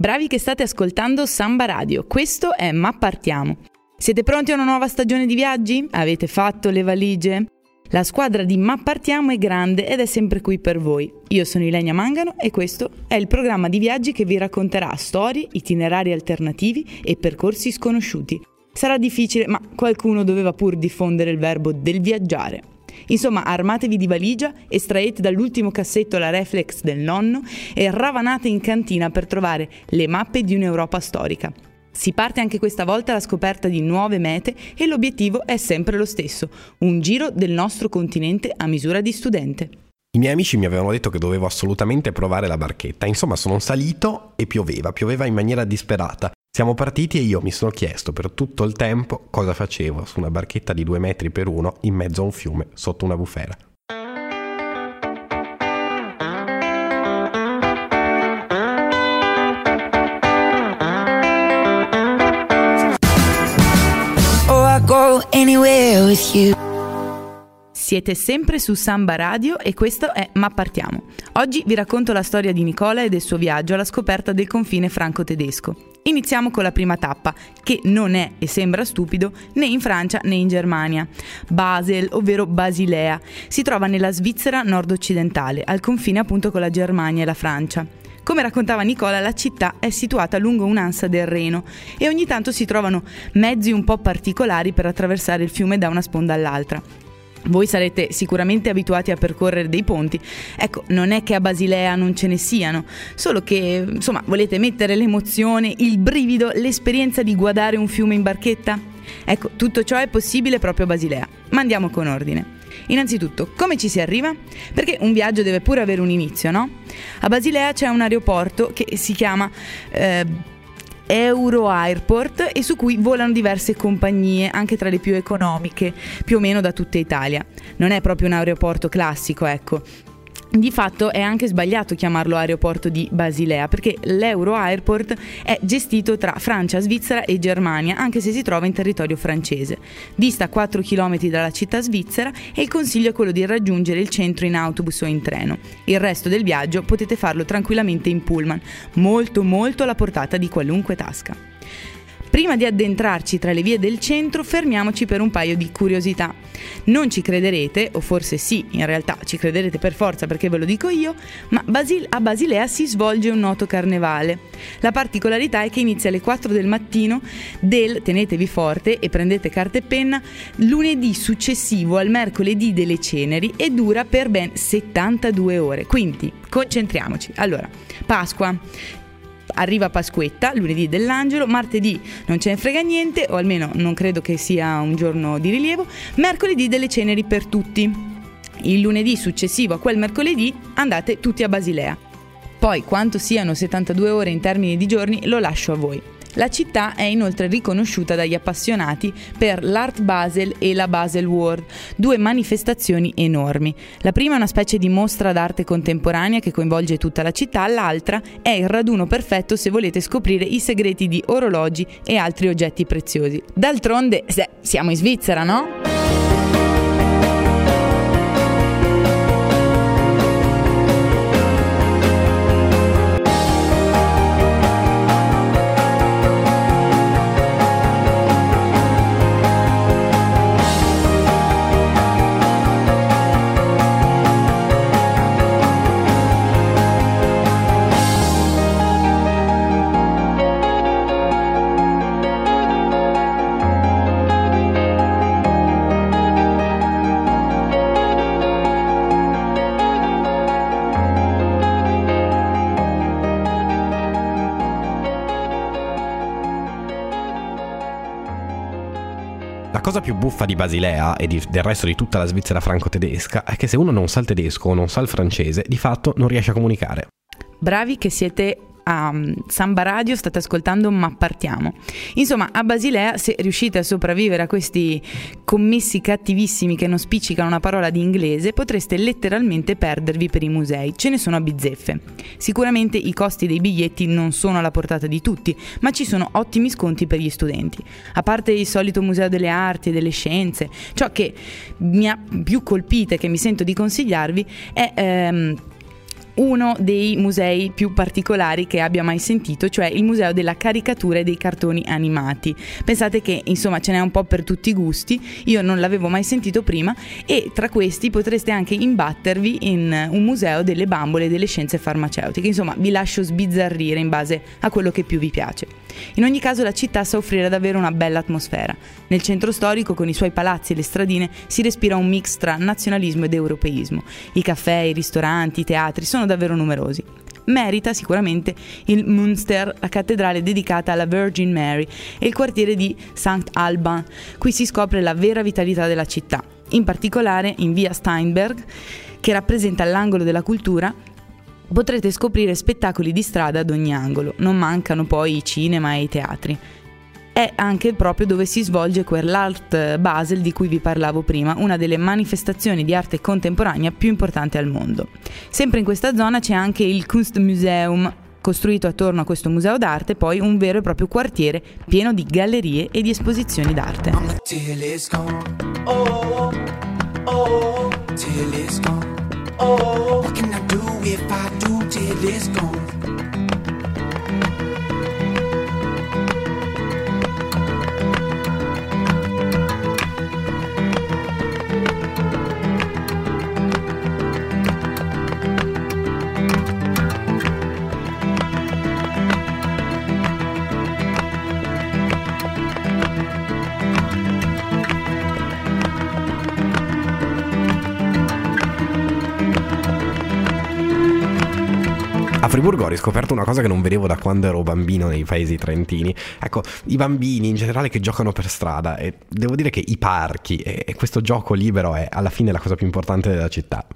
Bravi che state ascoltando Samba Radio, questo è Ma Partiamo. Siete pronti a una nuova stagione di viaggi? Avete fatto le valigie? La squadra di Ma Partiamo è grande ed è sempre qui per voi. Io sono Ilenia Mangano e questo è il programma di viaggi che vi racconterà storie, itinerari alternativi e percorsi sconosciuti. Sarà difficile, ma qualcuno doveva pur diffondere il verbo del viaggiare. Insomma, armatevi di valigia, estraete dall'ultimo cassetto la reflex del nonno e ravanate in cantina per trovare le mappe di un'Europa storica. Si parte anche questa volta alla scoperta di nuove mete e l'obiettivo è sempre lo stesso, un giro del nostro continente a misura di studente. I miei amici mi avevano detto che dovevo assolutamente provare la barchetta, insomma sono salito e pioveva, pioveva in maniera disperata. Siamo partiti e io mi sono chiesto per tutto il tempo cosa facevo su una barchetta di due metri per uno in mezzo a un fiume sotto una bufera. Oh, Siete sempre su Samba Radio e questo è Ma Partiamo. Oggi vi racconto la storia di Nicola e del suo viaggio alla scoperta del confine franco-tedesco. Iniziamo con la prima tappa, che non è e sembra stupido né in Francia né in Germania. Basel, ovvero Basilea, si trova nella Svizzera nord-occidentale, al confine appunto con la Germania e la Francia. Come raccontava Nicola, la città è situata lungo un'ansa del Reno e ogni tanto si trovano mezzi un po' particolari per attraversare il fiume da una sponda all'altra. Voi sarete sicuramente abituati a percorrere dei ponti. Ecco, non è che a Basilea non ce ne siano, solo che, insomma, volete mettere l'emozione, il brivido, l'esperienza di guardare un fiume in barchetta? Ecco, tutto ciò è possibile proprio a Basilea. Ma andiamo con ordine. Innanzitutto, come ci si arriva? Perché un viaggio deve pure avere un inizio, no? A Basilea c'è un aeroporto che si chiama eh, Euro Airport e su cui volano diverse compagnie, anche tra le più economiche, più o meno da tutta Italia. Non è proprio un aeroporto classico, ecco. Di fatto è anche sbagliato chiamarlo aeroporto di Basilea perché l'Euro Airport è gestito tra Francia, Svizzera e Germania anche se si trova in territorio francese. Dista 4 km dalla città svizzera e il consiglio è quello di raggiungere il centro in autobus o in treno. Il resto del viaggio potete farlo tranquillamente in pullman, molto molto alla portata di qualunque tasca. Prima di addentrarci tra le vie del centro, fermiamoci per un paio di curiosità. Non ci crederete, o forse sì, in realtà ci crederete per forza perché ve lo dico io, ma Basil- a Basilea si svolge un noto carnevale. La particolarità è che inizia alle 4 del mattino del, tenetevi forte e prendete carta e penna, lunedì successivo al mercoledì delle ceneri e dura per ben 72 ore. Quindi concentriamoci. Allora, Pasqua, arriva Pasquetta, lunedì dell'angelo, martedì non ce ne frega niente, o almeno non credo che sia un giorno di rilievo, mercoledì delle ceneri per tutti. Il lunedì successivo a quel mercoledì andate tutti a Basilea. Poi quanto siano 72 ore in termini di giorni lo lascio a voi. La città è inoltre riconosciuta dagli appassionati per l'Art Basel e la Basel World, due manifestazioni enormi. La prima è una specie di mostra d'arte contemporanea che coinvolge tutta la città, l'altra è il raduno perfetto se volete scoprire i segreti di orologi e altri oggetti preziosi. D'altronde, siamo in Svizzera, no? La cosa più buffa di Basilea e di, del resto di tutta la Svizzera franco-tedesca è che se uno non sa il tedesco o non sa il francese, di fatto non riesce a comunicare. Bravi che siete a mm, Samba Radio, state ascoltando Ma partiamo. Insomma, a Basilea, se riuscite a sopravvivere a questi commessi cattivissimi che non spiccicano una parola di inglese, potreste letteralmente perdervi per i musei. Ce ne sono a bizzeffe. Sicuramente i costi dei biglietti non sono alla portata di tutti, ma ci sono ottimi sconti per gli studenti. A parte il solito museo delle arti e delle scienze, ciò che mi ha più colpite, che mi sento di consigliarvi, è... Ehm, uno dei musei più particolari che abbia mai sentito, cioè il Museo della Caricatura e dei Cartoni Animati. Pensate che insomma ce n'è un po' per tutti i gusti, io non l'avevo mai sentito prima e tra questi potreste anche imbattervi in un museo delle bambole e delle scienze farmaceutiche, insomma vi lascio sbizzarrire in base a quello che più vi piace. In ogni caso la città sa offrire davvero una bella atmosfera. Nel centro storico con i suoi palazzi e le stradine si respira un mix tra nazionalismo ed europeismo. I caffè, i ristoranti, i teatri sono davvero numerosi. Merita sicuramente il Münster, la cattedrale dedicata alla Virgin Mary, e il quartiere di St. Alban. Qui si scopre la vera vitalità della città. In particolare in via Steinberg, che rappresenta l'angolo della cultura, potrete scoprire spettacoli di strada ad ogni angolo. Non mancano poi i cinema e i teatri è anche proprio dove si svolge quell'Art Basel di cui vi parlavo prima, una delle manifestazioni di arte contemporanea più importanti al mondo. Sempre in questa zona c'è anche il Kunstmuseum, costruito attorno a questo museo d'arte, poi un vero e proprio quartiere pieno di gallerie e di esposizioni d'arte. Oh, what can Gone? Friburgo ho riscoperto una cosa che non vedevo da quando ero bambino nei paesi trentini. Ecco, i bambini in generale che giocano per strada e devo dire che i parchi e questo gioco libero è alla fine la cosa più importante della città.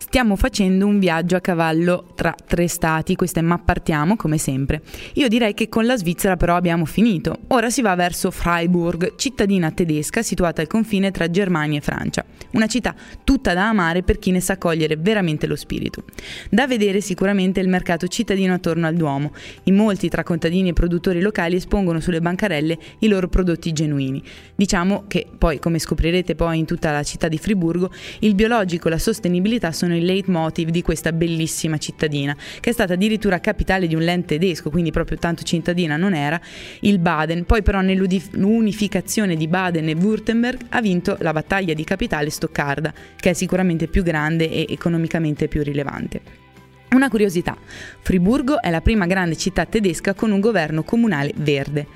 Stiamo facendo un viaggio a cavallo tra tre stati, questa è ma partiamo come sempre. Io direi che con la Svizzera però abbiamo finito. Ora si va verso Freiburg, cittadina tedesca situata al confine tra Germania e Francia. Una città tutta da amare per chi ne sa cogliere veramente lo spirito. Da vedere sicuramente il mercato cittadino attorno al Duomo. In molti tra contadini e produttori locali espongono sulle bancarelle i loro prodotti genuini. Diciamo che poi, come scoprirete poi in tutta la città di Friburgo, il biologico e la sostenibilità sono il leitmotiv di questa bellissima cittadina, che è stata addirittura capitale di un land tedesco, quindi proprio tanto cittadina non era, il Baden. Poi però nell'unificazione di Baden e Württemberg ha vinto la battaglia di capitale Stoccarda, che è sicuramente più grande e economicamente più rilevante. Una curiosità, Friburgo è la prima grande città tedesca con un governo comunale verde.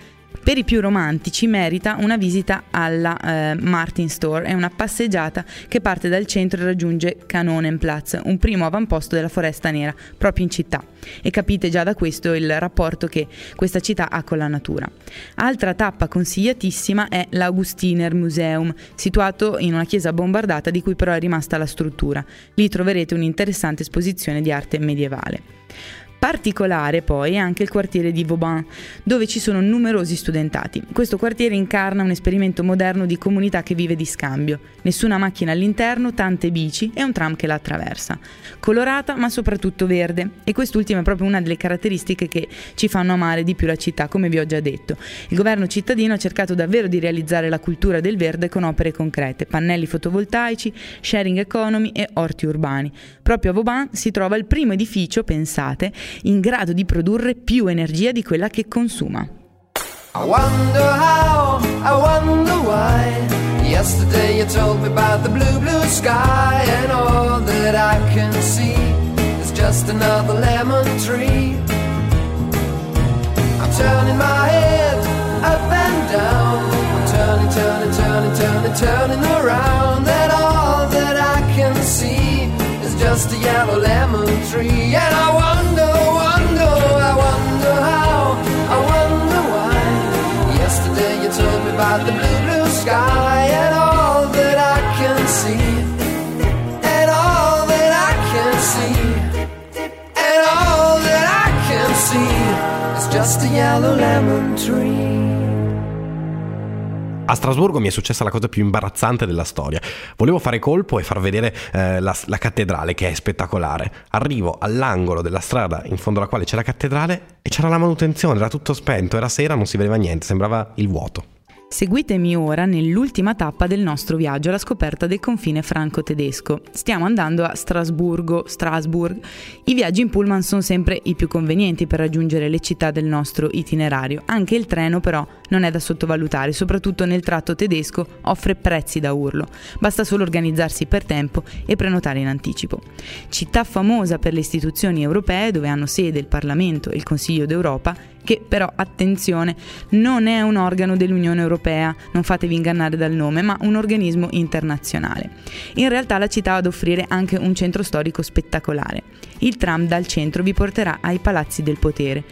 Per i più romantici merita una visita alla eh, Martin Store e una passeggiata che parte dal centro e raggiunge Kanonenplatz, un primo avamposto della Foresta Nera, proprio in città. E capite già da questo il rapporto che questa città ha con la natura. Altra tappa consigliatissima è l'Augustiner Museum, situato in una chiesa bombardata di cui però è rimasta la struttura. Lì troverete un'interessante esposizione di arte medievale. Particolare poi è anche il quartiere di Vauban, dove ci sono numerosi studentati. Questo quartiere incarna un esperimento moderno di comunità che vive di scambio. Nessuna macchina all'interno, tante bici e un tram che la attraversa. Colorata ma soprattutto verde e quest'ultima è proprio una delle caratteristiche che ci fanno amare di più la città, come vi ho già detto. Il governo cittadino ha cercato davvero di realizzare la cultura del verde con opere concrete, pannelli fotovoltaici, sharing economy e orti urbani. Proprio a Vauban si trova il primo edificio, pensate, in grado di produrre più energia di quella che consuma. I wonder how, I wonder why. Yesterday you told me about the blue, blue sky, and all that I can see is just another lemon tree. I'm turning my head just a yellow lemon tree. A Strasburgo mi è successa la cosa più imbarazzante della storia. Volevo fare colpo e far vedere eh, la, la, cattedrale, che è spettacolare. Arrivo all'angolo della strada in fondo alla quale c'è la cattedrale e c'era la manutenzione, era tutto spento, era sera, non si vedeva niente, sembrava il vuoto. Seguitemi ora nell'ultima tappa del nostro viaggio alla scoperta del confine franco-tedesco. Stiamo andando a Strasburgo, Strasbourg. I viaggi in pullman sono sempre i più convenienti per raggiungere le città del nostro itinerario. Anche il treno però non è da sottovalutare, soprattutto nel tratto tedesco offre prezzi da urlo. Basta solo organizzarsi per tempo e prenotare in anticipo. Città famosa per le istituzioni europee dove hanno sede il Parlamento e il Consiglio d'Europa che però, attenzione, non è un organo dell'Unione Europea, non fatevi ingannare dal nome, ma un organismo internazionale. In realtà la città ha ad offrire anche un centro storico spettacolare. Il tram dal centro vi porterà ai palazzi del potere,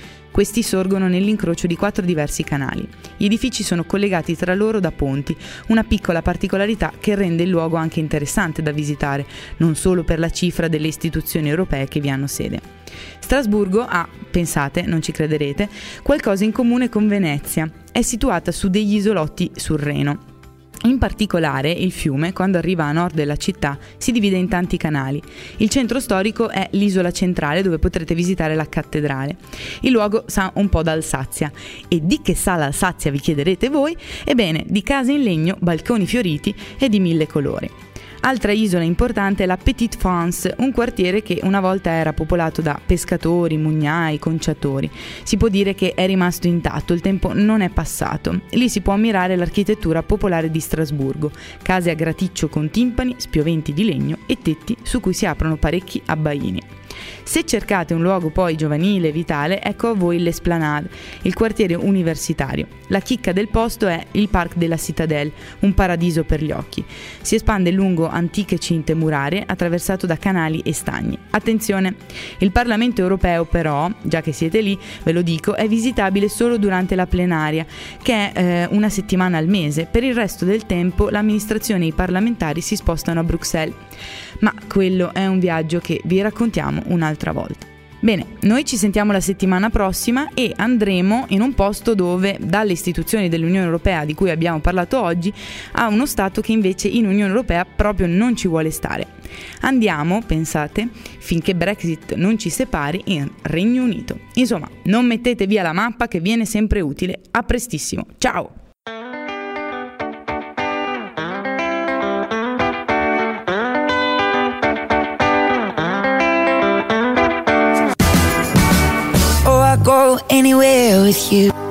questi sorgono nell'incrocio di quattro diversi canali. Gli edifici sono collegati tra loro da ponti, una piccola particolarità che rende il luogo anche interessante da visitare, non solo per la cifra delle istituzioni europee che vi hanno sede. Strasburgo ha, pensate, non ci crederete, qualcosa in comune con Venezia. È situata su degli isolotti sul Reno. In particolare il fiume, quando arriva a nord della città, si divide in tanti canali. Il centro storico è l'isola centrale dove potrete visitare la cattedrale. Il luogo sa un po' d'Alsazia. E di che sa l'Alsazia vi chiederete voi? Ebbene, di case in legno, balconi fioriti e di mille colori. Altra isola importante è la Petite France, un quartiere che una volta era popolato da pescatori, mugnai, conciatori. Si può dire che è rimasto intatto, il tempo non è passato. Lì si può ammirare l'architettura popolare di Strasburgo, case a graticcio con timpani, spioventi di legno e tetti su cui si aprono parecchi abbaini. Se cercate un luogo poi giovanile e vitale, ecco a voi l'Esplanade, il quartiere universitario. La chicca del posto è il Parc della Citadelle, un paradiso per gli occhi. Si espande lungo antiche cinte murarie attraversato da canali e stagni. Attenzione, il Parlamento europeo però, già che siete lì, ve lo dico, è visitabile solo durante la plenaria, che è eh, una settimana al mese. Per il resto del tempo l'amministrazione e i parlamentari si spostano a Bruxelles. Ma quello è un viaggio che vi raccontiamo un'altra volta. Bene, noi ci sentiamo la settimana prossima e andremo in un posto dove dalle istituzioni dell'Unione Europea di cui abbiamo parlato oggi a uno Stato che invece in Unione Europea proprio non ci vuole stare. Andiamo, pensate, finché Brexit non ci separi in Regno Unito. Insomma, non mettete via la mappa che viene sempre utile. A prestissimo. Ciao! Anywhere with you